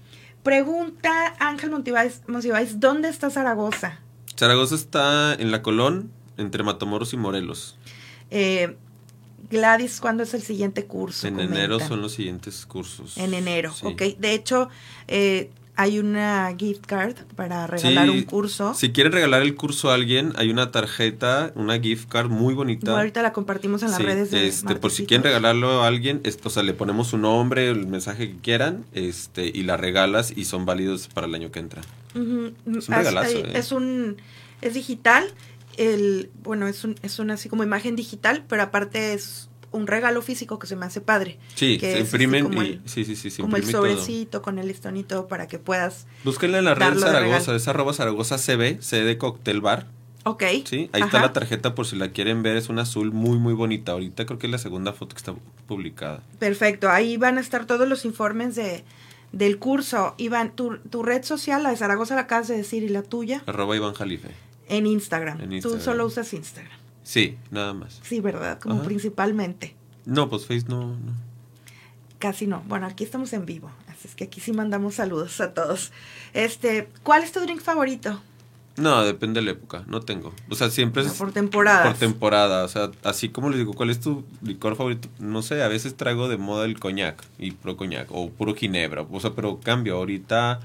pregunta Ángel Monsiváis, ¿dónde está Zaragoza? Zaragoza está en la Colón, entre Matamoros y Morelos. Eh, Gladys, ¿cuándo es el siguiente curso? en enero son los siguientes cursos. En enero, Sí. ok. De hecho, eh, hay una gift card para regalar Sí, un curso. Si quieren regalar el curso a alguien, hay una tarjeta, una gift card muy bonita. Ahorita la compartimos en las Sí, redes de este, por si quieren regalarlo a alguien, es- o sea, le ponemos su nombre, el mensaje que quieran, este, y la regalas y son válidos para el año que entra. Ujú, Es un regalazo, ¿eh? es un es digital el bueno es un es una así como imagen digital pero aparte es un regalo físico que se me hace padre. Sí, que se imprimen como y el- sí, sí, sí, se como el imprime todo. sobrecito con el listón y todo para que puedas. Búsquenla en la red Zaragoza, es arroba Zaragoza CB, C de Cocktail Bar. Ok. Sí, ahí está la tarjeta por si la quieren ver, es un azul muy muy bonita. Ahorita creo que es la segunda foto que está publicada. Perfecto, ahí van a estar todos los informes de, del curso. Iván, tu, tu red social, la de Zaragoza la acabas de decir, y la tuya, Arroba Iván Jalife. en Instagram. En Tú solo usas Instagram. Sí, nada más. Sí, ¿verdad? Como Ajá. principalmente. No, pues Face no, no. Casi no. Bueno, aquí estamos en vivo, así es que aquí sí mandamos saludos a todos. Este, ¿cuál es tu drink favorito? No, depende de la época, no tengo. O sea, siempre es Por temporadas. por temporada. O sea, así como les digo, ¿cuál es tu licor favorito? No sé, a veces traigo de moda el coñac y puro coñac o puro ginebra. O sea, pero cambio. Ahorita,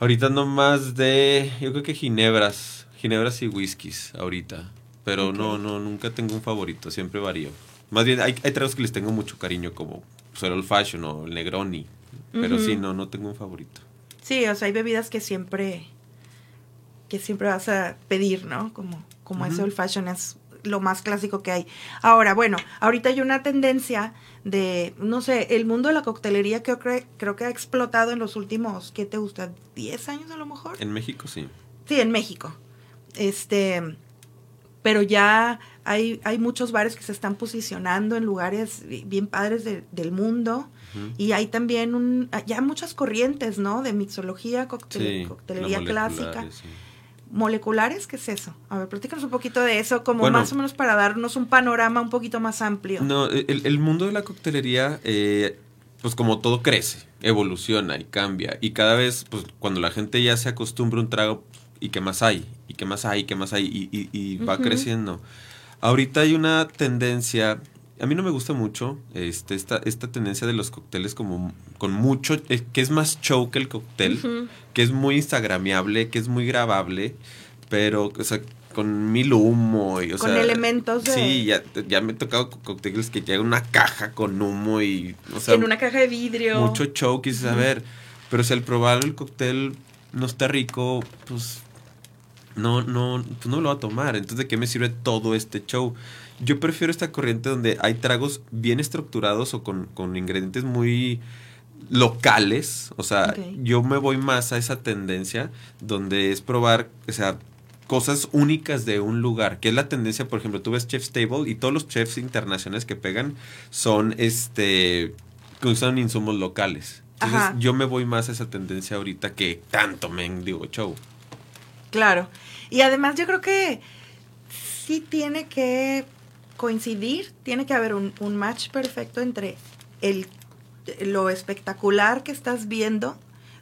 ahorita no más de, yo creo que ginebras, ginebras y whiskies ahorita. Pero no, no, nunca tengo un favorito, siempre varío. Más bien, hay, hay tragos que les tengo mucho cariño, como pues, el old fashion o el negroni. Pero sí, no, no tengo un favorito. Sí, o sea, hay bebidas que siempre que siempre vas a pedir, ¿no? Como como ese Ujú. old fashion es lo más clásico que hay. Ahora, bueno, ahorita hay una tendencia de, no sé, el mundo de la coctelería creo que creo que ha explotado en los últimos, ¿qué te gusta? ¿10 años a lo mejor? En México sí. Sí, en México. Este, pero ya hay, hay muchos bares que se están posicionando en lugares bi- bien padres de- del mundo. Y hay también un, ya muchas corrientes, ¿no? De mixología, coctel- Sí, coctelería clásica. moleculares, sí. ¿Moleculares? ¿Qué es eso? A ver, platícanos un poquito de eso, como Bueno. más o menos para darnos un panorama un poquito más amplio. No, el, el mundo de la coctelería, eh, pues como todo crece, evoluciona y cambia. Y cada vez, pues cuando la gente ya se acostumbra a un trago, ¿y qué más hay? ¿Y qué más hay? ¿Y qué más hay? Y, y- y va Ujú. creciendo. Ahorita hay una tendencia, a mí no me gusta mucho este, esta, esta tendencia de los cócteles como con mucho, eh, que es más show que el cóctel, Ujú. que es muy instagramiable, que es muy grabable, pero, o sea, con mil humo y, o Con sea, elementos de- Sí, ya, ya me he tocado cócteles que llega una caja con humo y, o sea, en una caja de vidrio. mucho show, quise saber. Pero si al probar el cóctel no está rico, pues no, no, pues no lo va a tomar. Entonces, ¿de qué me sirve todo este show? Yo prefiero esta corriente donde hay tragos bien estructurados o con, con ingredientes muy locales. O sea, yo me voy más a esa tendencia donde es probar, o sea, cosas únicas de un lugar, que es la tendencia, por ejemplo, tú ves Chef's Table y todos los chefs internacionales que pegan son, este, que usan insumos locales. Entonces, Ajá. yo me voy más a esa tendencia ahorita que tanto mendigo show. Claro. Y además yo creo que sí tiene que coincidir, tiene que haber un, un match perfecto entre el, lo espectacular que estás viendo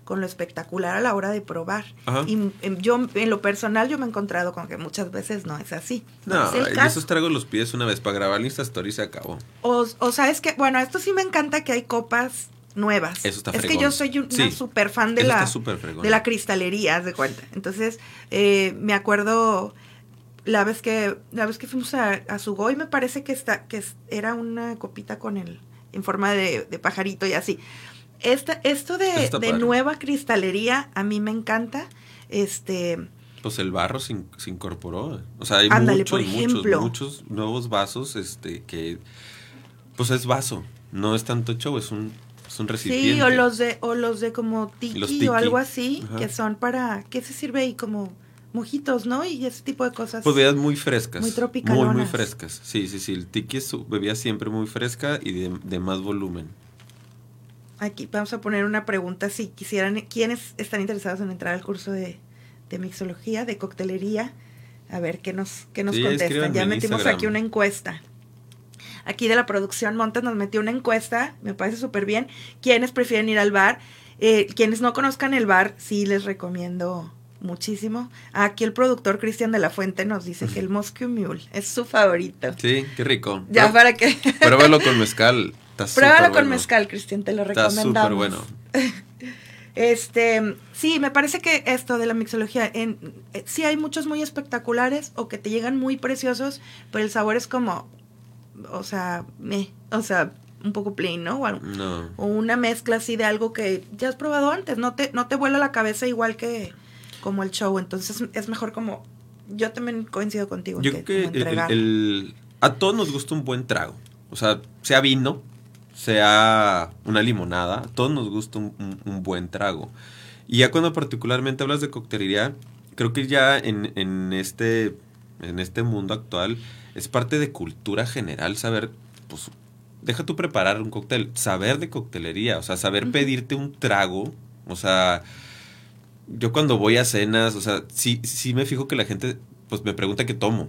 con lo espectacular a la hora de probar. Ajá. Y em, yo, en lo personal, yo me he encontrado con que muchas veces no es así. No, es caso. esos tragos los pides una vez para grabar la Insta Story y se acabó. O, o sabes que, bueno, esto sí me encanta que hay copas nuevas. Eso está Es que yo soy una Sí, super fan de la, de la cristalería, haz de cuenta. Entonces, eh, me acuerdo la vez que la vez que fuimos a, a Sugoi, me parece que está que era una copita con el en forma de, de pajarito y así. Esta, esto de, de nueva cristalería a mí me encanta. Este, Pues el barro se, in- se incorporó. O sea, hay Ándale, muchos, por ejemplo. muchos, muchos nuevos vasos, este, que, pues es vaso. No es tanto show, es un, es un recipiente. sí, o los de o los de como tiki, Los o algo así, Ajá. que son para ¿qué se sirve ahí como mojitos, ¿no? Y ese tipo de cosas. Pues bebidas muy frescas. Muy Muy, tropicalonas. muy frescas. Sí, sí, sí. El tiki es su bebida siempre muy fresca y de, de más volumen. Aquí vamos a poner una pregunta si quisieran, ¿quiénes están interesados en entrar al curso de, de mixología, de coctelería? A ver qué nos, qué nos Sí, contestan. Ya metimos Instagram. aquí una encuesta. Aquí de la producción Montes nos metió una encuesta, me parece súper bien. ¿Quiénes prefieren ir al bar? Eh, quienes no conozcan el bar, sí les recomiendo muchísimo. Aquí el productor Cristian de la Fuente nos dice que el Moscow Mule es su favorito. Sí, qué rico. Ya para que... Pruébalo con mezcal. Está Pruébalo con bueno. mezcal, Cristian, te lo Está recomendamos. súper bueno. Este, sí, me parece que esto de la mixología, en, eh, sí hay muchos muy espectaculares o que te llegan muy preciosos, pero el sabor es como, o sea, meh, o sea, un poco plain, ¿no? O, algo- No. o una mezcla así de algo que ya has probado antes, no te, no te vuela la cabeza igual que como el show, entonces es mejor como, yo también coincido contigo. Yo que creo que el, el- a todos nos gusta un buen trago. O sea, sea vino, sea una limonada, a todos nos gusta un, un- un buen trago. Y ya cuando particularmente hablas de coctelería, creo que ya en, en este, en este mundo actual es parte de cultura general saber, pues, deja tú preparar un cóctel, saber de coctelería, o sea, saber pedirte un trago, o sea, yo cuando voy a cenas, o sea, sí, sí me fijo que la gente, pues, me pregunta qué tomo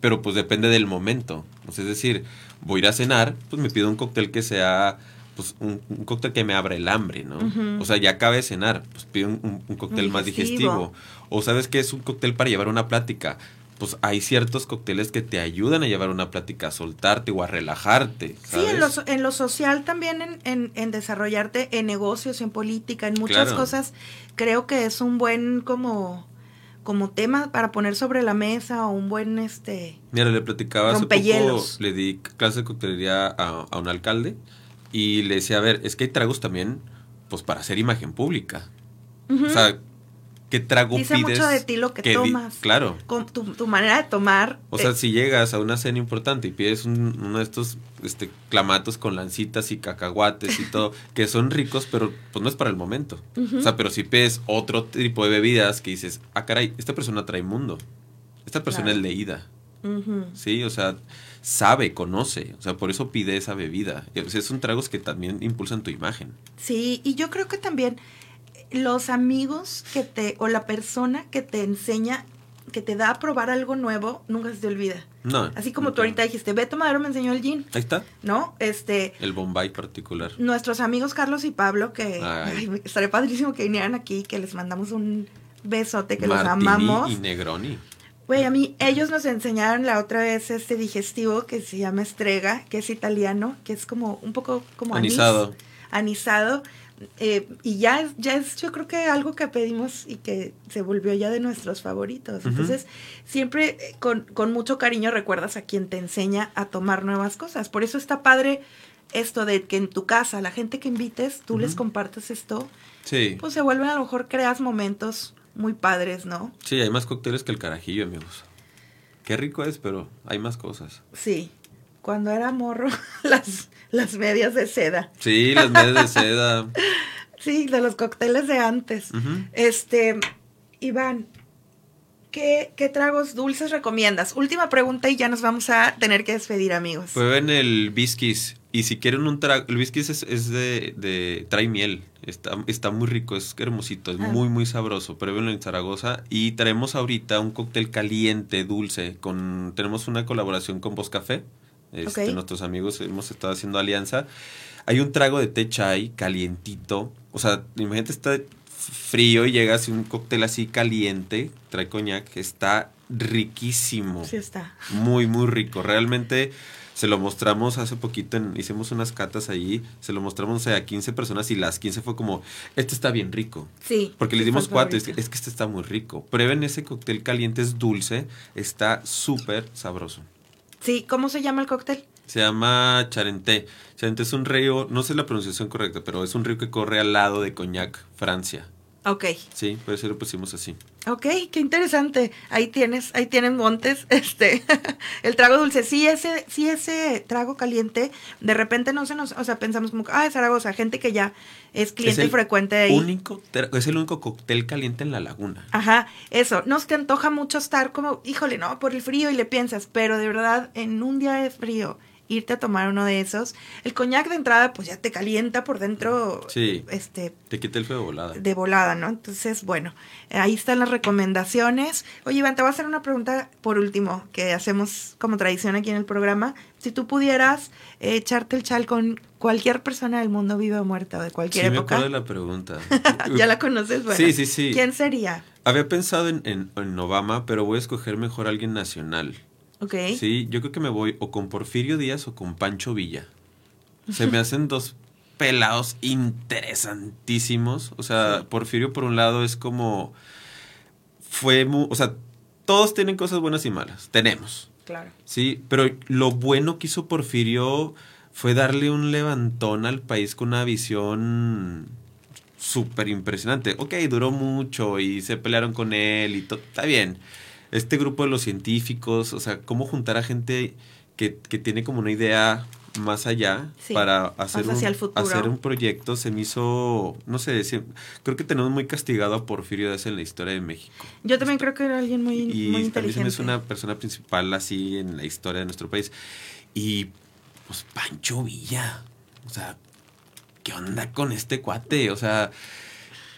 pero pues depende del momento. O sea, es decir, voy a ir a cenar, pues me pido un cóctel que sea, pues un, un cóctel que me abra el hambre, ¿no? O sea, ya acabé de cenar, pues pido un, un- un cóctel más digestivo. digestivo. O sabes que es un cóctel para llevar una plática. Pues hay ciertos cócteles que te ayudan a llevar una plática, a soltarte o a relajarte. Sí, en lo, en lo social también, en, en- en desarrollarte en negocios, en política, en muchas Claro. cosas, creo que es un buen como, como tema para poner sobre la mesa o un buen este Mira, le platicaba hace poco, le di clase de coctelería a, a un alcalde y le decía, a ver, es que hay tragos también, pues para hacer imagen pública. O sea, ¿qué trago Dice pides? mucho de ti lo que tomas. claro. con tu, tu manera de tomar. O sea, eh, si llegas a una cena importante y pides un- uno de estos este, clamatos con lancitas y cacahuates y todo, que son ricos, pero pues no es para el momento. O sea, pero si pides otro tipo de bebidas que dices, ah, caray, esta persona trae mundo. Esta persona Claro. es leída. Sí, o sea, sabe, conoce, o sea, por eso pide esa bebida. O sea, son tragos que también impulsan tu imagen. Sí, y yo creo que también los amigos que te, o la persona que te enseña, que te da a probar algo nuevo, nunca se te olvida. No. Así como tú nunca. ahorita dijiste, Beto Madero me enseñó el gin, Ahí está, ¿no? Este, el Bombay particular. nuestros amigos Carlos y Pablo, que Ay. ay, estaría padrísimo que vinieran aquí, que les mandamos un besote, que Martini los amamos. y Negroni. Güey, a mí, ellos nos enseñaron la otra vez este digestivo que se llama Estrega, que es italiano, que es como un poco como anís, Anisado. Eh, y ya es, ya es, yo creo que algo que pedimos y que se volvió ya de nuestros favoritos. Entonces, siempre eh, con, con mucho cariño recuerdas a quien te enseña a tomar nuevas cosas. Por eso está padre esto de que en tu casa, la gente que invites, tú les compartes esto, Sí. pues se vuelven a lo mejor creas momentos muy padres, ¿no? Sí, hay más cócteles que el carajillo, amigos. Qué rico es, pero hay más cosas. Sí, cuando era morro, las, las medias de seda. Sí, las medias de seda. Sí, de los cócteles de antes. Este, Iván, ¿qué, ¿qué tragos dulces recomiendas? Última pregunta y ya nos vamos a tener que despedir, amigos. Prueben el Bisquis. Y si quieren un trago, el Bisquis es, es de, de, trae miel. Está, está muy rico, es hermosito, es Ah. muy, muy sabroso. Pruébenlo en Zaragoza. Y traemos ahorita un cóctel caliente, dulce. con Tenemos una colaboración con Vos Café. Este. Nuestros amigos hemos estado haciendo alianza. Hay un trago de té chai calientito. O sea, imagínate, está frío y llega así un cóctel así caliente, trae coñac, está riquísimo. Sí está. Muy, muy rico. Realmente se lo mostramos hace poquito, en- hicimos unas catas allí, se lo mostramos a 15 personas y las 15 fue como, este está bien rico. Sí. Porque les dimos cuatro, es que, es que este está muy rico. Prueben ese cóctel caliente, es dulce, está súper sabroso. Sí, ¿cómo se llama el cóctel? Se llama Charenté. Charenté es un río, no sé la pronunciación correcta, pero es un río que corre al lado de Cognac, Francia. Ok. Sí, por eso lo pusimos así. Ok, qué interesante. Ahí tienes, ahí tienen montes, este, el trago dulce. Sí, ese, sí, ese trago caliente, de repente no se nos, o sea, pensamos como, ah, es Zaragoza, gente que ya es cliente es frecuente de ahí. Único, es el único cóctel caliente en la laguna. Ajá, eso, no se te antoja mucho estar como, híjole, no, por el frío y le piensas, pero de verdad, en un día de frío, irte a tomar uno de esos, el coñac de entrada, pues ya te calienta por dentro, Sí. este, Te quita el feo de volada. de volada, ¿no? Entonces, bueno, ahí están las recomendaciones. Oye, Iván, te voy a hacer una pregunta por último, que hacemos como tradición aquí en el programa. Si tú pudieras eh, echarte el chal con cualquier persona del mundo, viva o muerta, o de Sí, cualquier me época, acuerdo de la pregunta. ya la conoces, bueno. Sí, sí, sí. ¿Quién sería? Había pensado en, en- en Obama, pero voy a escoger mejor a alguien nacional. Ok. Sí, yo creo que me voy o con Porfirio Díaz o con Pancho Villa. Se me hacen dos pelados interesantísimos. O sea, Porfirio por un lado es como... Fue muy... O sea, todos tienen cosas buenas y malas. Tenemos. Claro. Sí, pero lo bueno que hizo Porfirio fue darle un levantón al país con una visión súper impresionante. Ok, duró mucho y se pelearon con él y todo. Está bien. Este grupo de los científicos, o sea, cómo juntar a gente que, que tiene como una idea más allá Sí, para hacer un, hacer un proyecto se me hizo, no sé, creo que tenemos muy castigado a Porfirio Díaz en la historia de México. Yo también creo que era alguien muy, Y muy inteligente. es una persona principal así en la historia de nuestro país. Y pues Pancho Villa, o sea, ¿qué onda con este cuate? O sea,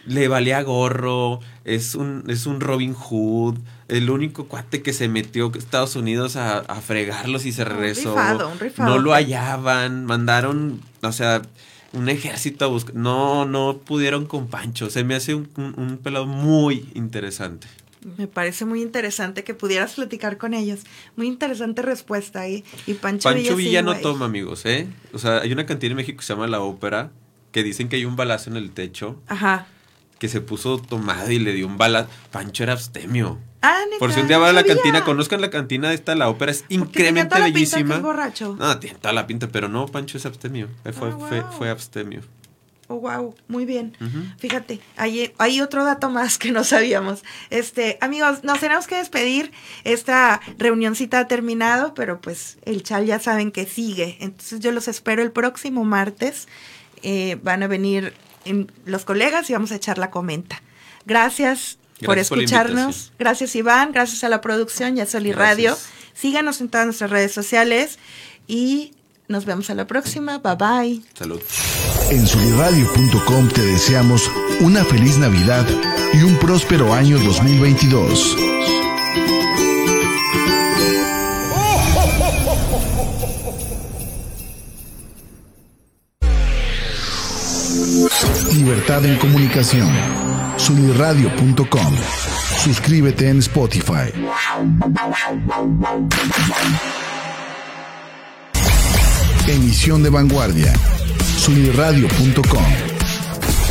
le valía gorro, es un, es un Robin Hood, el único cuate que se metió a Estados Unidos a, a fregarlos y se regresó. rifado, un rifado. No lo hallaban, mandaron, o sea, un ejército a buscar. No, no pudieron con Pancho. Se me hace un, un- un pelado muy interesante. Me parece muy interesante que pudieras platicar con ellos. Muy interesante respuesta ahí. Y Pancho, Pancho Villa, Villa no toma, amigos, ¿eh? O sea, hay una cantina en México que se llama La Ópera, que dicen que hay un balazo en el techo, Ajá. Que se puso tomado y le dio un balazo. Pancho era abstemio. Ah, neta, Por si un día van a la sabía. cantina, conozcan la cantina de esta, La Ópera, es increíblemente toda la pinta que bellísima. es borracho. No, tiene toda la pinta, pero no, Pancho es abstemio. Fue, Ah, fue, wow. fue abstemio. Oh, wow, muy bien. Fíjate, hay, hay otro dato más que no sabíamos. Este, amigos, nos tenemos que despedir. Esta reunioncita ha terminado, pero pues el chal ya saben que sigue. Entonces yo los espero el próximo martes. Eh, van a venir los colegas y vamos a echar la comenta. Gracias, por Gracias por la escucharnos. gracias Iván, gracias a la producción y a Soli Gracias. Radio. Síganos en todas nuestras redes sociales y nos vemos a la próxima. Bye bye. Salud. En soliradio.com te deseamos una feliz Navidad y un próspero año 2022. Libertad en comunicación. Soliradio.com. Suscríbete en Spotify. Emisión de vanguardia. Soliradio.com.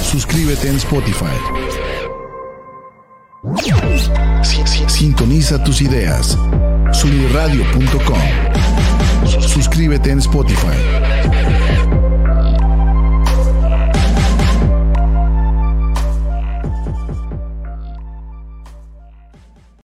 Suscríbete en Spotify. Si- si- Sintoniza tus ideas. Soliradio.com. Suscríbete en Spotify.